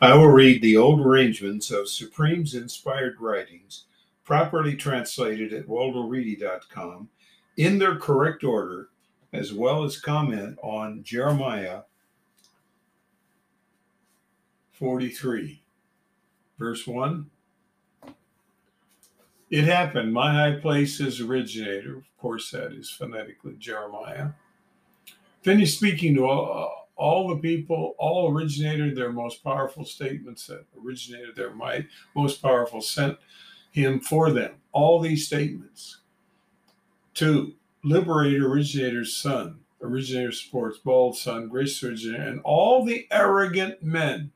I will read the old arrangements of Supreme's inspired writings, properly translated at waldoreedy.com, in their correct order, as well as comment on Jeremiah 43, verse 1. It happened. My high place is originator. Of course, that is phonetically Jeremiah. Finished speaking to all, all the people, all originated their most powerful statements that originated their might, most powerful sent him for them. All these statements. Two, liberate originator's son, originator sports, bald son, grace originator, and all the arrogant men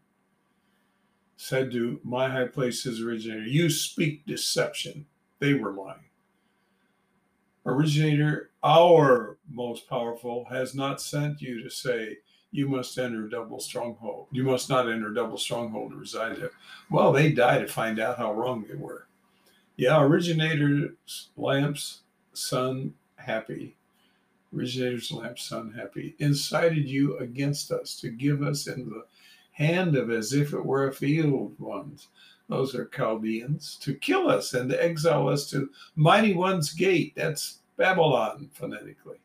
said to my high places originator, You speak deception. They were lying. Originator, our most powerful, has not sent you to say, You must enter a double stronghold. You must not enter a double stronghold to reside there. Well, they die to find out how wrong they were. Yeah, originator's lamps, sun, happy. Originator's lamps, sun, happy, incited you against us to give us in the hand of as if it were a field ones. Those are Chaldeans, to kill us and to exile us to mighty one's gate. That's Babylon phonetically.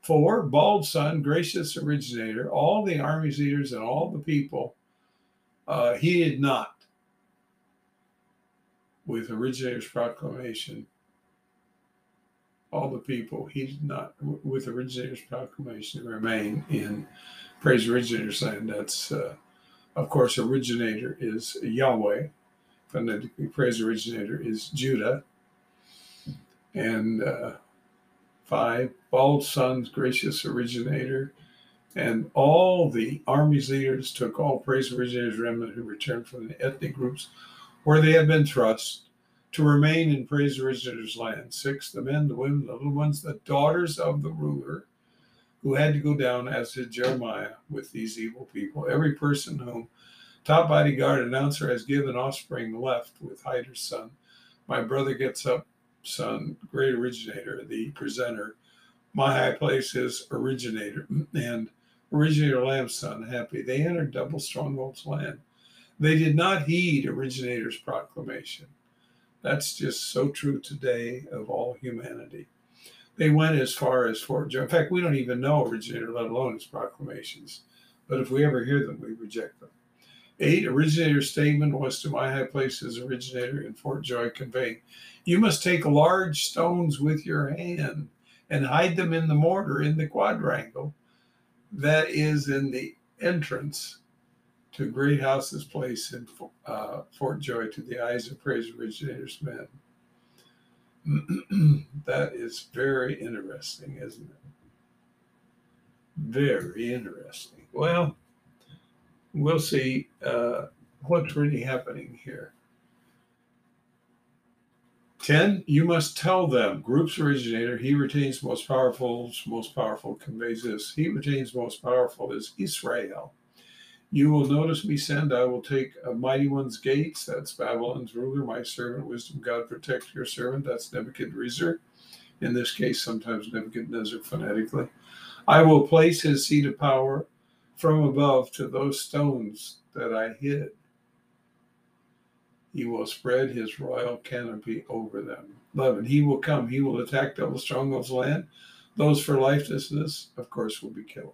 For bald son, gracious originator, all the army's leaders and all the people, uh, he did not, with originator's proclamation, all the people, he did not, with originator's proclamation, remain in praise originator's land. That's uh, of course, originator is Yahweh. Phonetically, praise originator is Judah. And uh, five, bald sons, gracious originator. And all the army's leaders took all praise originators remnant who returned from the ethnic groups where they had been thrust to remain in praise originator's land. Six, the men, the women, the little ones, the daughters of the ruler who had to go down, as did Jeremiah, with these evil people. Every person whom top bodyguard announcer has given offspring left with Hyder's son. My brother gets up, son, great originator, the presenter. My high place is originator, and originator Lamb's son, happy. They entered double stronghold's land. They did not heed originator's proclamation. That's just so true today of all humanity. They went as far as Fort. In fact, we don't even know originator, let alone his proclamations. But if we ever hear them, we reject them. Eight, originator's statement was to my high places originator in Fort Joy conveying, You must take large stones with your hand and hide them in the mortar in the quadrangle that is in the entrance to Great House's place in uh, Fort Joy to the eyes of praise originator's men. that is very interesting, isn't it? Very interesting. Well, we'll see uh, what's really happening here. 10, you must tell them, group's originator, he retains most powerful, most powerful conveys this. He retains most powerful is Israel. You will notice me send, I will take a mighty one's gates. That's Babylon's ruler, my servant, wisdom, God protect your servant. That's Nebuchadnezzar. In this case, sometimes Nebuchadnezzar phonetically. I will place his seat of power from above to those stones that I hid. He will spread his royal canopy over them. 11. He will come. He will attack double strongholds land. Those for lifelessness, of course, will be killed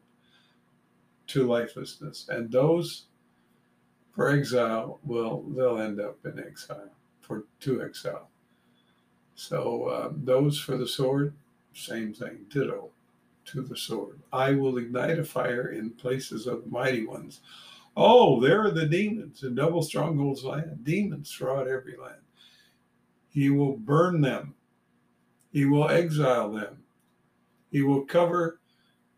to lifelessness. And those for exile will they'll end up in exile for to exile. So um, those for the sword, same thing, ditto to the sword. I will ignite a fire in places of mighty ones. Oh, there are the demons in double strongholds land, demons throughout every land. He will burn them. He will exile them. He will cover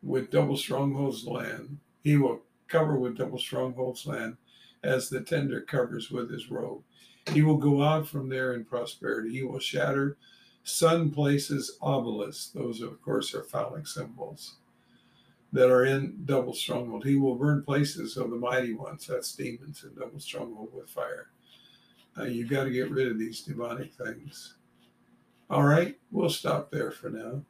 with double strongholds land he will cover with double strongholds land as the tender covers with his robe. He will go out from there in prosperity. He will shatter sun places obelisks. Those, of course, are phallic symbols that are in double stronghold. He will burn places of the mighty ones. That's demons in double stronghold with fire. Uh, you got to get rid of these demonic things. All right, we'll stop there for now.